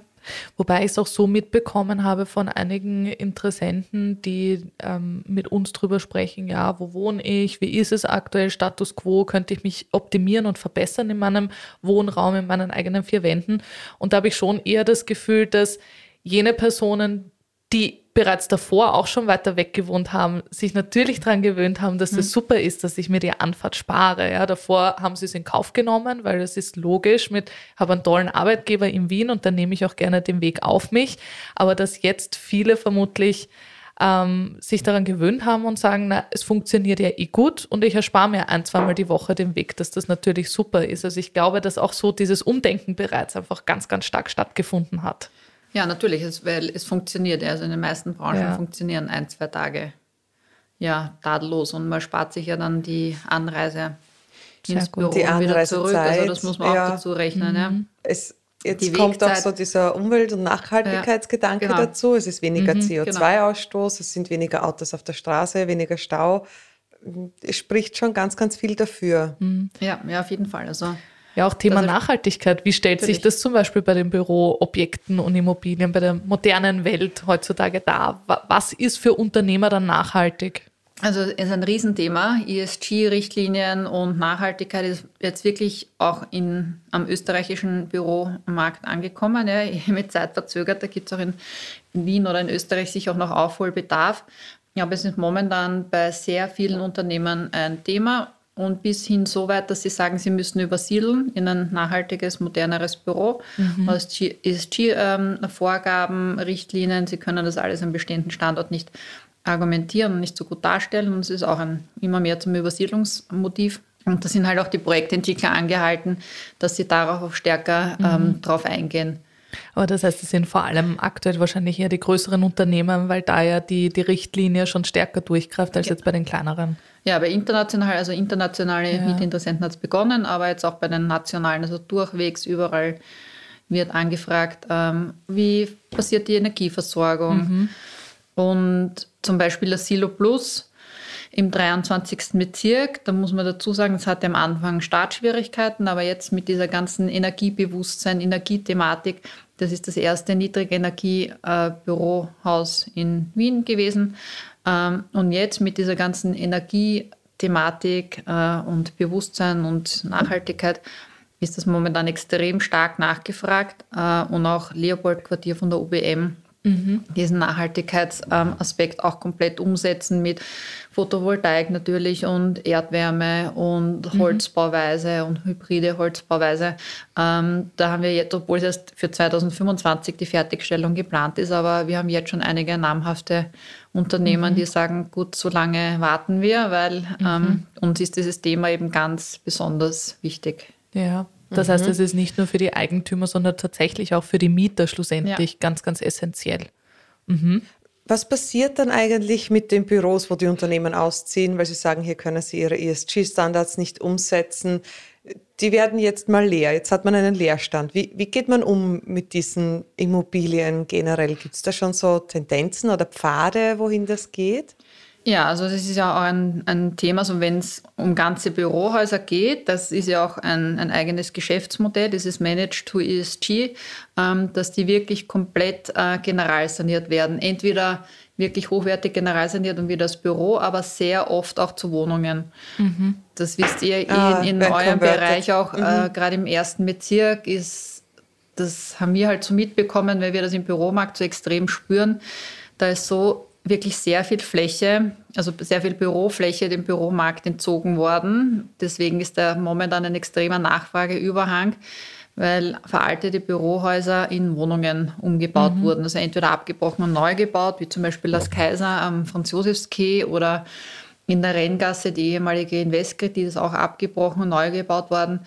Wobei ich es auch so mitbekommen habe von einigen Interessenten, die ähm, mit uns drüber sprechen, ja, wo wohne ich, wie ist es aktuell, Status quo, könnte ich mich optimieren und verbessern in meinem Wohnraum, in meinen eigenen vier Wänden. Und da habe ich schon eher das Gefühl, dass jene Personen, die bereits davor auch schon weiter weg gewohnt haben, sich natürlich daran gewöhnt haben, dass das super ist, dass ich mir die Anfahrt spare. Ja, davor haben sie es in Kauf genommen, weil es ist logisch mit, habe einen tollen Arbeitgeber in Wien und dann nehme ich auch gerne den Weg auf mich. Aber dass jetzt viele vermutlich ähm, sich daran gewöhnt haben und sagen, na, es funktioniert ja eh gut und ich erspare mir ein, zweimal die Woche den Weg, dass das natürlich super ist. Also ich glaube, dass auch so dieses Umdenken bereits einfach ganz, ganz stark stattgefunden hat. Ja, natürlich, es, weil es funktioniert. Also in den meisten Branchen Ja. funktionieren ein, zwei Tage ja, tadellos und man spart sich ja dann die Anreise Sehr ins. Büro Die und wieder zurück. Also Anreisezeit, das muss man auch ja. dazu rechnen. Ja. Es, jetzt Die kommt auch so dieser Umwelt- und Nachhaltigkeitsgedanke Ja, genau. dazu. Es ist weniger Mhm, CO2-Ausstoß, es sind weniger Autos auf der Straße, weniger Stau. Es spricht schon ganz, ganz viel dafür. Ja, ja, auf jeden Fall. Also Ja, auch Thema Also- Nachhaltigkeit. Wie stellt sich Natürlich. das zum Beispiel bei den Büroobjekten und Immobilien, bei der modernen Welt heutzutage dar? Wa- Was ist für Unternehmer dann nachhaltig? Also es ist ein Riesenthema. ESG-Richtlinien und Nachhaltigkeit ist jetzt wirklich auch in, am österreichischen Büromarkt angekommen. Ja, mit Zeit verzögert, da gibt es auch in, in Wien oder in Österreich sicher auch noch Aufholbedarf. Ja, aber es ist momentan bei sehr vielen Unternehmen ein Thema und bis hin so weit, dass sie sagen, sie müssen übersiedeln in ein nachhaltiges, moderneres Büro. Aus ESG-Vorgaben, Richtlinien, sie können das alles am bestehenden Standort nicht argumentieren und nicht so gut darstellen. Und es ist auch ein immer mehr zum Übersiedlungsmotiv. Und da sind halt auch die Projektentwickler angehalten, dass sie darauf auch stärker ähm, drauf eingehen. Aber das heißt, es sind vor allem aktuell wahrscheinlich eher die größeren Unternehmen, weil da ja die, die Richtlinie schon stärker durchgreift als jetzt bei den kleineren. Ja, bei international, also internationale Ja. Mitinteressenten hat es begonnen, aber jetzt auch bei den nationalen, also durchwegs überall wird angefragt, ähm, wie passiert die Energieversorgung. Und zum Beispiel das Silo Plus im 23. Bezirk, da muss man dazu sagen, es hatte am Anfang Startschwierigkeiten, aber jetzt mit dieser ganzen Energiebewusstsein, Energiethematik, das ist das erste Niedrigenergie-Bürohaus in Wien gewesen. Ähm, Und jetzt mit dieser ganzen Thematik äh, und Bewusstsein und Nachhaltigkeit ist das momentan extrem stark nachgefragt. Äh, und auch Leopold Quartier von der UBM mhm. diesen Nachhaltigkeitsaspekt auch komplett umsetzen mit Photovoltaik natürlich und Erdwärme und mhm. Holzbauweise und hybride Holzbauweise. Ähm, da haben wir jetzt, obwohl es erst für 2025 die Fertigstellung geplant ist, aber wir haben jetzt schon einige namhafte Unternehmen, mhm. die sagen, gut, so lange warten wir, weil mhm. ähm, uns ist dieses Thema eben ganz besonders wichtig. Ja, das mhm. heißt, es ist nicht nur für die Eigentümer, sondern tatsächlich auch für die Mieter schlussendlich ja. ganz, ganz essentiell. Mhm. Was passiert dann eigentlich mit den Büros, wo die Unternehmen ausziehen, weil sie sagen, hier können sie ihre ESG-Standards nicht umsetzen? Die werden jetzt mal leer. Jetzt hat man einen Leerstand. Wie, wie geht man um mit diesen Immobilien generell? Gibt es da schon so Tendenzen oder Pfade, wohin das geht? Ja, also das ist ja auch ein, ein Thema, so wenn es um ganze Bürohäuser geht, das ist ja auch ein, ein eigenes Geschäftsmodell, das ist Managed to ESG, ähm, dass die wirklich komplett äh, generalsaniert werden. Entweder wirklich hochwertig generalsaniert und wie das Büro, aber sehr oft auch zu Wohnungen. Mhm. Das wisst ihr eh ah, in, in eurem Bereich auch, äh, mhm. äh, gerade im ersten Bezirk ist, das haben wir halt so mitbekommen, weil wir das im Büromarkt so extrem spüren. Da ist so wirklich sehr viel Fläche, also sehr viel Bürofläche dem Büromarkt entzogen worden. Deswegen ist da momentan ein extremer Nachfrageüberhang, weil veraltete Bürohäuser in Wohnungen umgebaut mhm. wurden. Also entweder abgebrochen und neu gebaut, wie zum Beispiel das Kaiser am Franz-Josefs-Quai oder in der Renngasse die ehemalige Investgrid, die ist auch abgebrochen und neu gebaut worden.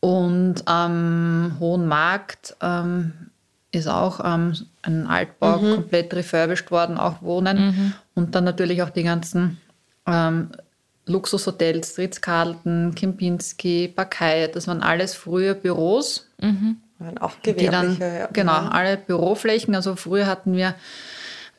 Und am Hohen Markt ähm, ist auch ähm, ein Altbau mhm. komplett refurbished worden, auch Wohnen. Mhm. Und dann natürlich auch die ganzen ähm, Luxushotels, Ritz-Carlton, Kempinski, Bakai, das waren alles früher Büros. Mhm. Waren auch gewerbliche. Dann, ja. Genau, mhm. alle Büroflächen. Also früher hatten wir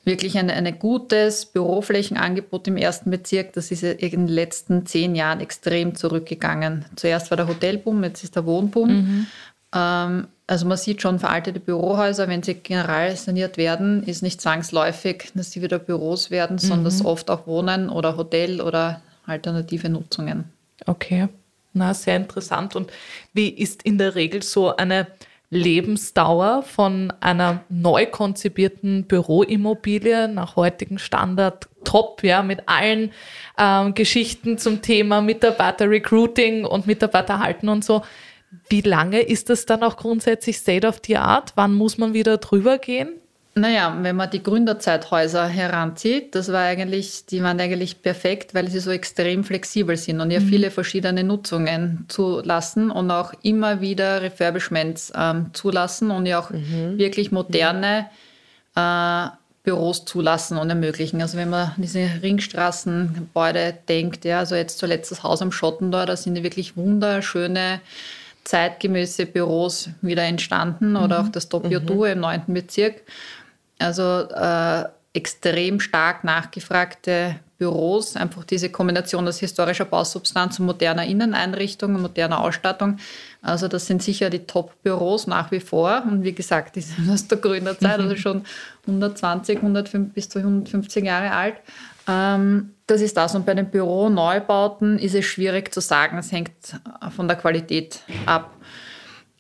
wirklich ein eine gutes Büroflächenangebot im ersten Bezirk. Das ist in den letzten zehn Jahren extrem zurückgegangen. Zuerst war der Hotelboom, jetzt ist der Wohnboom. Mhm. Ähm, also man sieht schon veraltete Bürohäuser, wenn sie general saniert werden, ist nicht zwangsläufig, dass sie wieder Büros werden, sondern mhm. oft auch Wohnen oder Hotel oder alternative Nutzungen. Okay, na sehr interessant. Und wie ist in der Regel so eine Lebensdauer von einer neu konzipierten Büroimmobilie nach heutigem Standard top, ja, mit allen ähm, Geschichten zum Thema Mitarbeiter Recruiting und Mitarbeiter halten und so. Wie lange ist das dann auch grundsätzlich State of the Art? Wann muss man wieder drüber gehen? Naja, wenn man die Gründerzeithäuser heranzieht, das war eigentlich, die waren eigentlich perfekt, weil sie so extrem flexibel sind und ja mhm. viele verschiedene Nutzungen zulassen und auch immer wieder Refurbishments ähm, zulassen und ja auch mhm. wirklich moderne äh, Büros zulassen und ermöglichen. Also wenn man diese Ringstraßengebäude denkt, ja, also jetzt zuletzt das Haus am Schottendor, da sind wirklich wunderschöne zeitgemäße Büros wieder entstanden oder mhm. auch das Tokyo mhm. Duo im 9. Bezirk. Also äh, extrem stark nachgefragte Büros, einfach diese Kombination aus historischer Bausubstanz und moderner Inneneinrichtung und moderner Ausstattung. Also das sind sicher die Top-Büros nach wie vor. Und wie gesagt, die sind aus der Gründerzeit, also schon 120, 105 bis zu 150 Jahre alt. Ähm, das ist das. Und bei den Büroneubauten ist es schwierig zu sagen. Es hängt von der Qualität ab.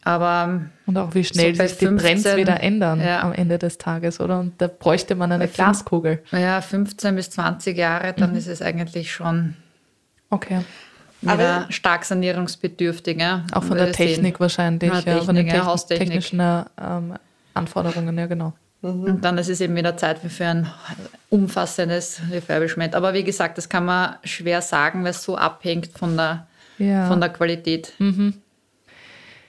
Aber und auch wie schnell so sich die 15, Trends wieder ändern ja. am Ende des Tages, oder? Und da bräuchte man eine Glaskugel. Ja, 15 bis 20 Jahre, dann mhm. ist es eigentlich schon okay. Aber stark sanierungsbedürftig. Ja, auch von der Technik sehen. wahrscheinlich, ja, Technik, von den Techn technischen ähm, Anforderungen, ja genau. Mhm. Und dann ist es eben wieder Zeit für ein umfassendes Refurbishment. Aber wie gesagt, das kann man schwer sagen, weil es so abhängt von der, ja. von der Qualität. Mhm.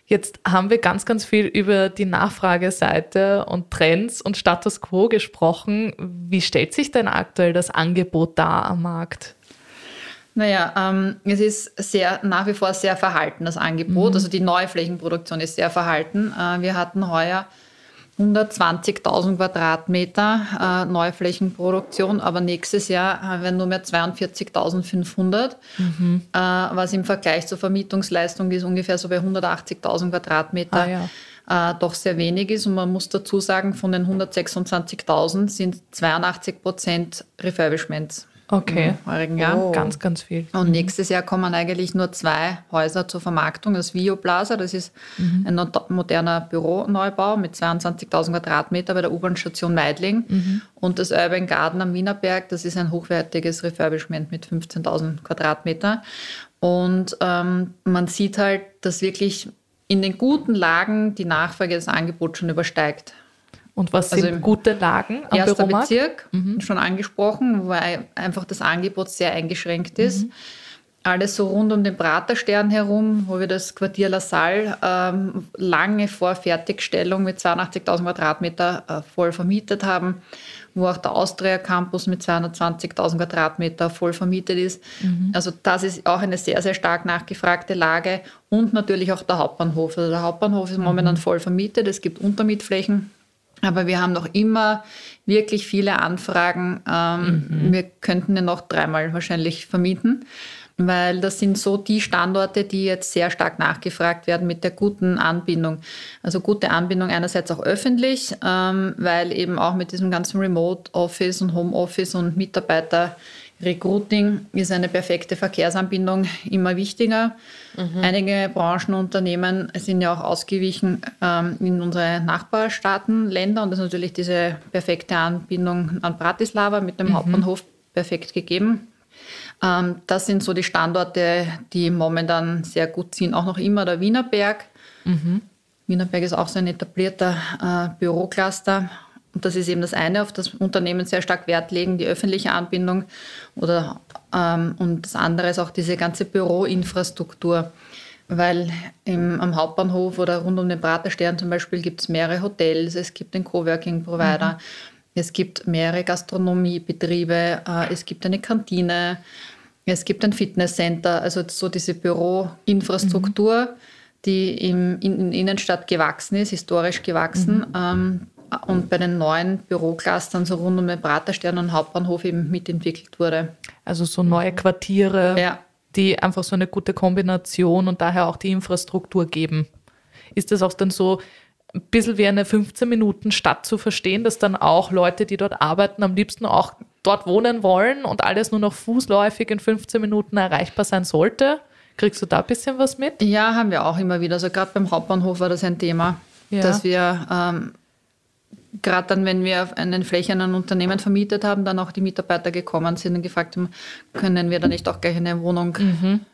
Jetzt haben wir ganz, ganz viel über die Nachfrageseite und Trends und Status quo gesprochen. Wie stellt sich denn aktuell das Angebot dar am Markt? Naja, ähm, es ist sehr, nach wie vor sehr verhalten, das Angebot. Mhm. Also die Neuflächenproduktion ist sehr verhalten. Äh, wir hatten heuer 120.000 Quadratmeter äh, Neuflächenproduktion, aber nächstes Jahr haben wir nur mehr 42.500, mhm. äh, was im Vergleich zur Vermietungsleistung ist ungefähr so bei 180.000 Quadratmeter. Ah, ja. Äh, doch sehr wenig ist. Und man muss dazu sagen, von den 126.000 sind 82 Prozent Refurbishments. Okay. im vorigen Jahr. Oh. Ganz, ganz viel. Und nächstes Jahr kommen eigentlich nur zwei Häuser zur Vermarktung. Das Vio Plaza, das ist ein not- moderner Büroneubau mit 22.000 Quadratmeter bei der U-Bahn-Station Meidling. Und das Urban Garden am Wienerberg, das ist ein hochwertiges Refurbishment mit 15.000 Quadratmeter. Und ähm, man sieht halt, dass wirklich in den guten Lagen die Nachfrage das Angebot schon übersteigt. Und was Also sind gute Lagen am Erster Büromarkt? Bezirk, schon angesprochen, weil einfach das Angebot sehr eingeschränkt ist. Alles so rund um den Praterstern herum, wo wir das Quartier La Salle ähm, lange vor Fertigstellung mit 82.000 Quadratmeter äh, voll vermietet haben, wo auch der Austria Campus mit 220.000 Quadratmeter voll vermietet ist. Also das ist auch eine sehr, sehr stark nachgefragte Lage und natürlich auch der Hauptbahnhof. Also der Hauptbahnhof ist momentan voll vermietet, es gibt Untermietflächen. Aber wir haben noch immer wirklich viele Anfragen. Ähm, Wir könnten den noch dreimal wahrscheinlich vermieten, weil das sind so die Standorte, die jetzt sehr stark nachgefragt werden mit der guten Anbindung. Also gute Anbindung einerseits auch öffentlich, ähm, weil eben auch mit diesem ganzen Remote Office und Home Office und Mitarbeiter Recruiting ist eine perfekte Verkehrsanbindung immer wichtiger. Einige Branchenunternehmen sind ja auch ausgewichen ähm, in unsere Nachbarstaaten, Länder und das ist natürlich diese perfekte Anbindung an Bratislava mit dem Hauptbahnhof perfekt gegeben. Ähm, das sind so die Standorte, die momentan sehr gut sind. Auch noch immer der Wienerberg. Wienerberg ist auch so ein etablierter äh, Bürocluster. Und das ist eben das eine, auf das Unternehmen sehr stark Wert legen, die öffentliche Anbindung. Oder, ähm, und das andere ist auch diese ganze Büroinfrastruktur. Weil im, am Hauptbahnhof oder rund um den Praterstern zum Beispiel gibt es mehrere Hotels, es gibt den Coworking-Provider, es gibt mehrere Gastronomiebetriebe, äh, es gibt eine Kantine, es gibt ein Fitnesscenter, also so diese Büroinfrastruktur, die im, in, in Innenstadt gewachsen ist, historisch gewachsen. Ähm, und bei den neuen Büroclustern so rund um den Praterstern und Hauptbahnhof eben mitentwickelt wurde. Also so neue Quartiere, Ja. die einfach so eine gute Kombination und daher auch die Infrastruktur geben. Ist das auch dann so ein bisschen wie eine 15-Minuten-Stadt zu verstehen, dass dann auch Leute, die dort arbeiten, am liebsten auch dort wohnen wollen und alles nur noch fußläufig in 15 Minuten erreichbar sein sollte? Kriegst du da ein bisschen was mit? Ja, haben wir auch immer wieder. Also gerade beim Hauptbahnhof war das ein Thema, Ja. dass wir ähm, gerade dann, wenn wir einen Fläche an ein Unternehmen vermietet haben, dann auch die Mitarbeiter gekommen sind und gefragt haben, können wir da nicht auch gleich eine Wohnung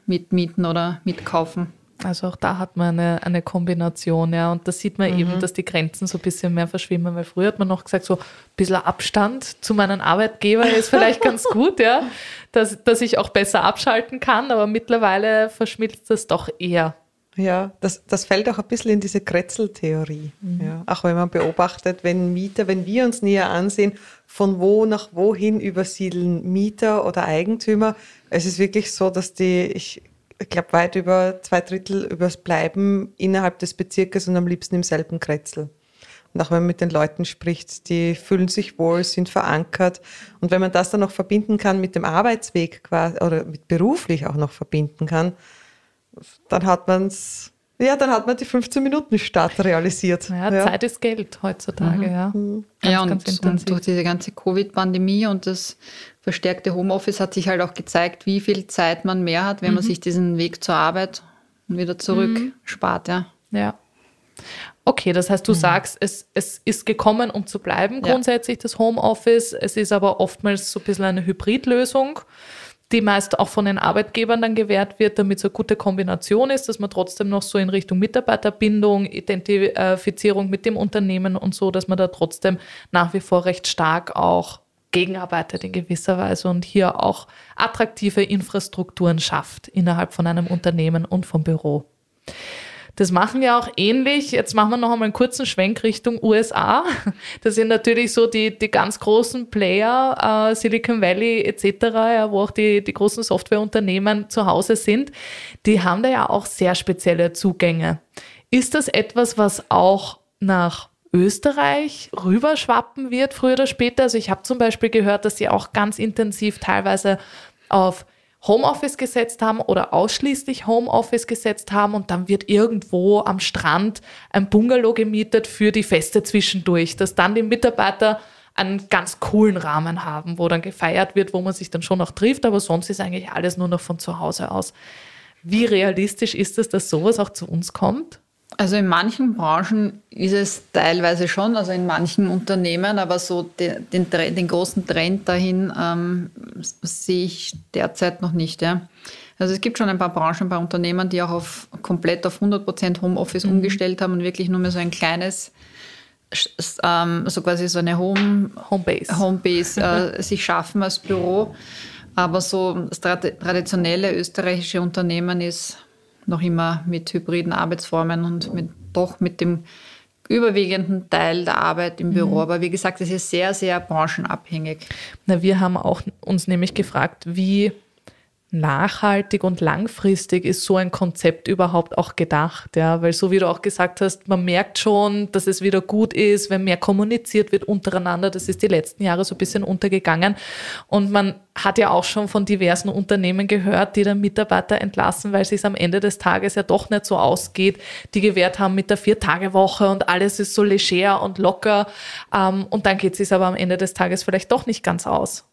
mitmieten oder mitkaufen. Also auch da hat man eine, eine Kombination, ja. Und da sieht man eben, dass die Grenzen so ein bisschen mehr verschwimmen, weil früher hat man noch gesagt, so ein bisschen Abstand zu meinem Arbeitgeber ist vielleicht ganz gut, ja, dass, dass ich auch besser abschalten kann, aber mittlerweile verschmilzt das doch eher. Ja, das, das fällt auch ein bisschen in diese Kretzeltheorie. Ja, auch wenn man beobachtet, wenn Mieter, wenn wir uns näher ansehen, von wo nach wohin übersiedeln Mieter oder Eigentümer, es ist wirklich so, dass die, ich glaube, weit über zwei Drittel übers Bleiben innerhalb des Bezirkes und am liebsten im selben Kretzel. Und auch wenn man mit den Leuten spricht, die fühlen sich wohl, sind verankert. Und wenn man das dann noch verbinden kann mit dem Arbeitsweg quasi, oder mit beruflich auch noch verbinden kann, dann hat man's, ja, dann hat man die 15 Minuten Stadt realisiert. Ja, Zeit ist Geld heutzutage, ja. Ganz, ja, und, und durch diese ganze Covid-Pandemie und das verstärkte Homeoffice hat sich halt auch gezeigt, wie viel Zeit man mehr hat, wenn man sich diesen Weg zur Arbeit und wieder zurück spart. Ja. Ja. Okay, das heißt, du sagst, es, es ist gekommen, um zu bleiben, Ja. grundsätzlich das Homeoffice. Es ist aber oftmals so ein bisschen eine Hybridlösung, die meist auch von den Arbeitgebern dann gewährt wird, damit es eine gute Kombination ist, dass man trotzdem noch so in Richtung Mitarbeiterbindung, Identifizierung mit dem Unternehmen und so, dass man da trotzdem nach wie vor recht stark auch gegenarbeitet in gewisser Weise und hier auch attraktive Infrastrukturen schafft innerhalb von einem Unternehmen und vom Büro. Das machen wir auch ähnlich. Jetzt machen wir noch einmal einen kurzen Schwenk Richtung USA. Das sind natürlich so die, die ganz großen Player, äh, Silicon Valley etc., ja, wo auch die, die großen Softwareunternehmen zu Hause sind. Die haben da ja auch sehr spezielle Zugänge. Ist das etwas, was auch nach Österreich rüberschwappen wird, früher oder später? Also ich habe zum Beispiel gehört, dass sie auch ganz intensiv teilweise auf Homeoffice gesetzt haben oder ausschließlich Homeoffice gesetzt haben und dann wird irgendwo am Strand ein Bungalow gemietet für die Feste zwischendurch, dass dann die Mitarbeiter einen ganz coolen Rahmen haben, wo dann gefeiert wird, wo man sich dann schon noch trifft, aber sonst ist eigentlich alles nur noch von zu Hause aus. Wie realistisch ist es, dass sowas auch zu uns kommt? Also in manchen Branchen ist es teilweise schon, also in manchen Unternehmen, aber so den, den, den großen Trend dahin ähm, sehe ich derzeit noch nicht. Ja. Also es gibt schon ein paar Branchen, ein paar Unternehmen, die auch auf, komplett auf 100% Homeoffice mhm. umgestellt haben und wirklich nur mehr so ein kleines, ähm, so quasi so eine Home, Homebase, Homebase äh, sich schaffen als Büro. Aber so das traditionelle österreichische Unternehmen ist noch immer mit hybriden Arbeitsformen und mit, doch mit dem überwiegenden Teil der Arbeit im Büro. Mhm. Aber wie gesagt, es ist sehr, sehr branchenabhängig. Na, wir haben auch uns nämlich gefragt, wie nachhaltig und langfristig ist so ein Konzept überhaupt auch gedacht, ja, weil so wie du auch gesagt hast, man merkt schon, dass es wieder gut ist, wenn mehr kommuniziert wird untereinander. Das ist die letzten Jahre so ein bisschen untergegangen und man hat ja auch schon von diversen Unternehmen gehört, die dann Mitarbeiter entlassen, weil es sich am Ende des Tages ja doch nicht so ausgeht, die gewährt haben mit der Vier-Tage-Woche und alles ist so leger und locker ähm, und dann geht es sich aber am Ende des Tages vielleicht doch nicht ganz aus.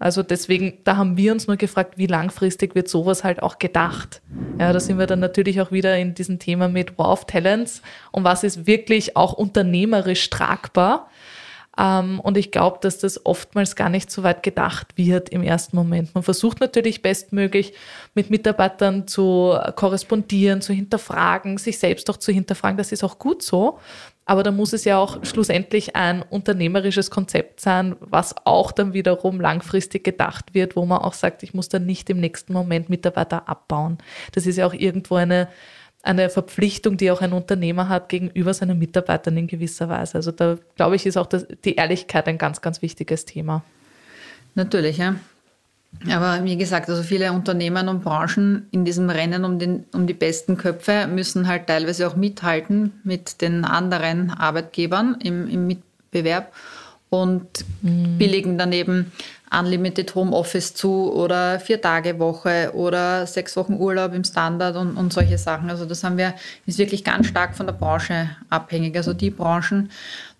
Also deswegen, da haben wir uns nur gefragt, wie langfristig wird sowas halt auch gedacht. Ja, da sind wir dann natürlich auch wieder in diesem Thema mit War of Talents und was ist wirklich auch unternehmerisch tragbar. Ähm, und ich glaube, dass das oftmals gar nicht so weit gedacht wird im ersten Moment. Man versucht natürlich bestmöglich mit Mitarbeitern zu korrespondieren, zu hinterfragen, sich selbst auch zu hinterfragen. Das ist auch gut so. Aber da muss es ja auch schlussendlich ein unternehmerisches Konzept sein, was auch dann wiederum langfristig gedacht wird, wo man auch sagt, ich muss dann nicht im nächsten Moment Mitarbeiter abbauen. Das ist ja auch irgendwo eine, eine Verpflichtung, die auch ein Unternehmer hat gegenüber seinen Mitarbeitern in gewisser Weise. Also da glaube ich, ist auch das, die Ehrlichkeit ein ganz, ganz wichtiges Thema. Natürlich, ja. Aber wie gesagt, also viele Unternehmen und Branchen in diesem Rennen um, den, um die besten Köpfe müssen halt teilweise auch mithalten mit den anderen Arbeitgebern im, im Mitbewerb und mhm. billigen daneben Unlimited Homeoffice zu oder Vier-Tage-Woche oder sechs Wochen Urlaub im Standard und, und solche Sachen. Also das haben wir, ist wirklich ganz stark von der Branche abhängig. Also die Branchen,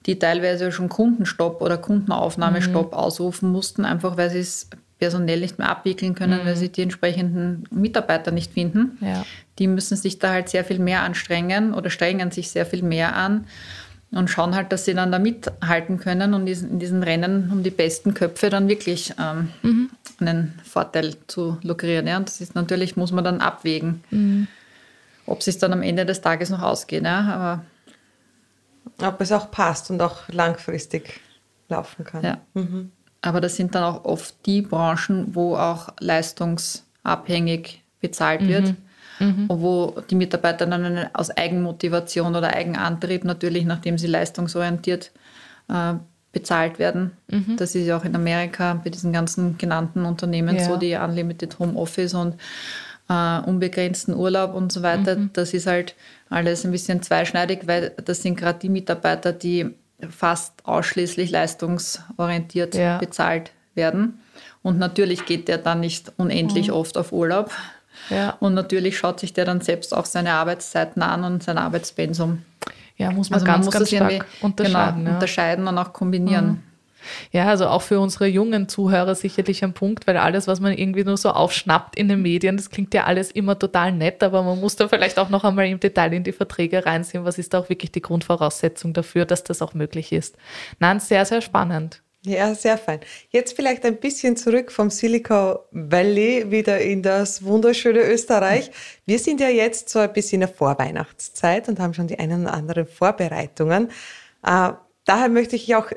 die teilweise schon Kundenstopp oder Kundenaufnahmestopp mhm. ausrufen mussten, einfach weil sie es personell nicht mehr abwickeln können, mhm. weil sie die entsprechenden Mitarbeiter nicht finden. Ja. Die müssen sich da halt sehr viel mehr anstrengen oder strengen sich sehr viel mehr an und schauen halt, dass sie dann da mithalten können und in diesen Rennen um die besten Köpfe dann wirklich ähm, mhm. einen Vorteil zu lukrieren. Ja. Und das ist natürlich, muss man dann abwägen, mhm. ob es sich dann am Ende des Tages noch ausgeht. Ja. Aber ob es auch passt und auch langfristig laufen kann. Ja. Mhm. Aber das sind dann auch oft die Branchen, wo auch leistungsabhängig bezahlt wird. Mhm. Mhm. wo die Mitarbeiter dann aus Eigenmotivation oder Eigenantrieb natürlich, nachdem sie leistungsorientiert äh, bezahlt werden. Mhm. Das ist ja auch in Amerika bei diesen ganzen genannten Unternehmen ja. so, die Unlimited Home Office und äh, unbegrenzten Urlaub und so weiter. Mhm. Das ist halt alles ein bisschen zweischneidig, weil das sind gerade die Mitarbeiter, die fast ausschließlich leistungsorientiert ja. bezahlt werden. Und natürlich geht der dann nicht unendlich mhm. oft auf Urlaub. Ja. Und natürlich schaut sich der dann selbst auch seine Arbeitszeiten an und sein Arbeitspensum. Ja, muss man also ganz, man muss ganz stark unterscheiden. Genau, ja. unterscheiden und auch kombinieren. Mhm. Ja, also auch für unsere jungen Zuhörer sicherlich ein Punkt, weil alles, was man irgendwie nur so aufschnappt in den Medien, das klingt ja alles immer total nett, aber man muss da vielleicht auch noch einmal im Detail in die Verträge reinsehen. Was ist da auch wirklich die Grundvoraussetzung dafür, dass das auch möglich ist? Nein, sehr, sehr spannend. Ja, sehr fein. Jetzt vielleicht ein bisschen zurück vom Silicon Valley wieder in das wunderschöne Österreich. Wir sind ja jetzt so ein bisschen in der Vorweihnachtszeit und haben schon die einen oder anderen Vorbereitungen. Äh, daher möchte ich auch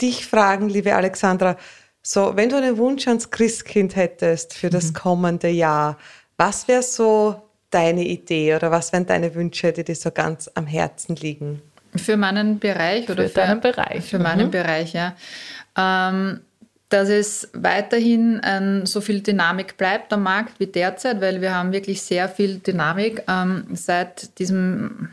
dich fragen, liebe Alexandra, so, wenn du einen Wunsch ans Christkind hättest für das mhm. kommende Jahr, was wäre so deine Idee oder was wären deine Wünsche, die dir so ganz am Herzen liegen? Für meinen Bereich oder für, für deinen Bereich? Für mhm. meinen Bereich, ja. Ähm, dass es weiterhin ähm, so viel Dynamik bleibt am Markt wie derzeit, weil wir haben wirklich sehr viel Dynamik. Ähm, seit diesem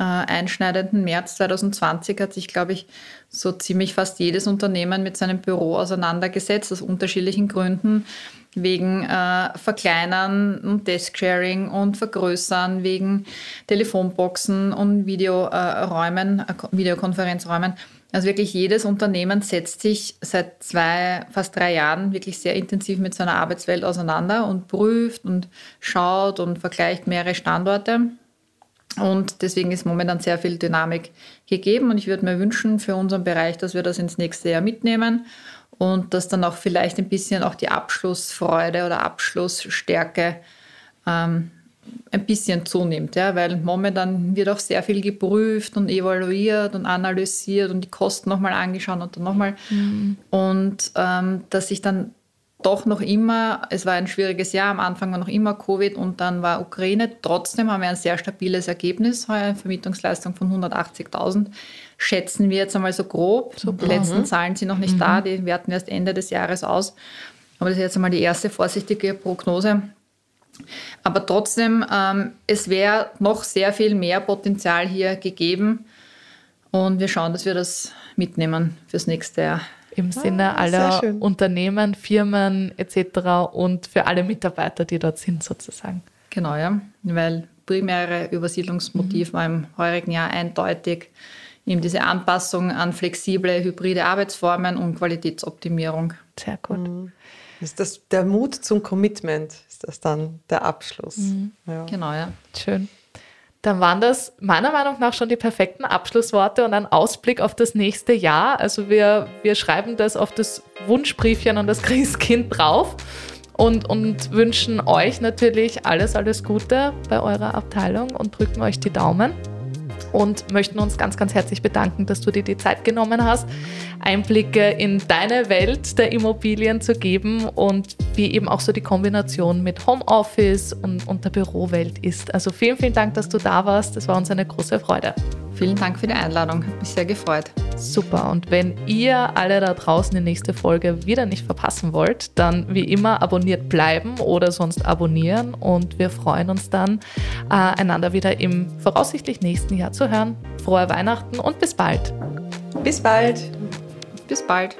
äh, einschneidenden März 2020 hat sich, glaube ich, so ziemlich fast jedes Unternehmen mit seinem Büro auseinandergesetzt, aus unterschiedlichen Gründen, wegen äh, Verkleinern und Desk-Sharing und Vergrößern, wegen Telefonboxen und Videoräumen, äh, Videokonferenzräumen. Also wirklich jedes Unternehmen setzt sich seit zwei, fast drei Jahren wirklich sehr intensiv mit seiner Arbeitswelt auseinander und prüft und schaut und vergleicht mehrere Standorte. Und deswegen ist momentan sehr viel Dynamik gegeben. Und ich würde mir wünschen für unseren Bereich, dass wir das ins nächste Jahr mitnehmen und dass dann auch vielleicht ein bisschen auch die Abschlussfreude oder Abschlussstärke ähm, ein bisschen zunimmt, ja, weil momentan wird auch sehr viel geprüft und evaluiert und analysiert und die Kosten nochmal angeschaut und dann nochmal. Mhm. Und ähm, dass ich dann doch noch immer, es war ein schwieriges Jahr, am Anfang war noch immer Covid und dann war Ukraine. Trotzdem haben wir ein sehr stabiles Ergebnis, eine Vermietungsleistung von 180.000. Schätzen wir jetzt einmal so grob. Super. Die letzten mhm. Zahlen sind noch nicht mhm. da, die werten erst Ende des Jahres aus. Aber das ist jetzt einmal die erste vorsichtige Prognose. Aber trotzdem, ähm, es wäre noch sehr viel mehr Potenzial hier gegeben. Und wir schauen, dass wir das mitnehmen fürs nächste Jahr. Im Sinne ah, aller Unternehmen, Firmen etc. und für alle Mitarbeiter, die dort sind, sozusagen. Genau, ja. Weil primäre Übersiedlungsmotiv mhm. war im heurigen Jahr eindeutig eben diese Anpassung an flexible hybride Arbeitsformen und Qualitätsoptimierung. Sehr gut. Mhm. Ist das der Mut zum Commitment? Ist das dann der Abschluss? Mhm. Ja. Genau, ja. Schön. Dann waren das meiner Meinung nach schon die perfekten Abschlussworte und ein Ausblick auf das nächste Jahr. Also wir, wir schreiben das auf das Wunschbriefchen an das Christkind drauf und, und wünschen euch natürlich alles, alles Gute bei eurer Abteilung und drücken euch die Daumen und möchten uns ganz, ganz herzlich bedanken, dass du dir die Zeit genommen hast, Einblicke in deine Welt der Immobilien zu geben und wie eben auch so die Kombination mit Homeoffice und, und der Bürowelt ist. Also vielen, vielen Dank, dass du da warst. Das war uns eine große Freude. Vielen Dank für die Einladung. Hat mich sehr gefreut. Super. Und wenn ihr alle da draußen die nächste Folge wieder nicht verpassen wollt, dann wie immer abonniert bleiben oder sonst abonnieren. Und wir freuen uns dann, äh, einander wieder im voraussichtlich nächsten Jahr zu hören. Frohe Weihnachten und bis bald. Bis bald. Bis bald.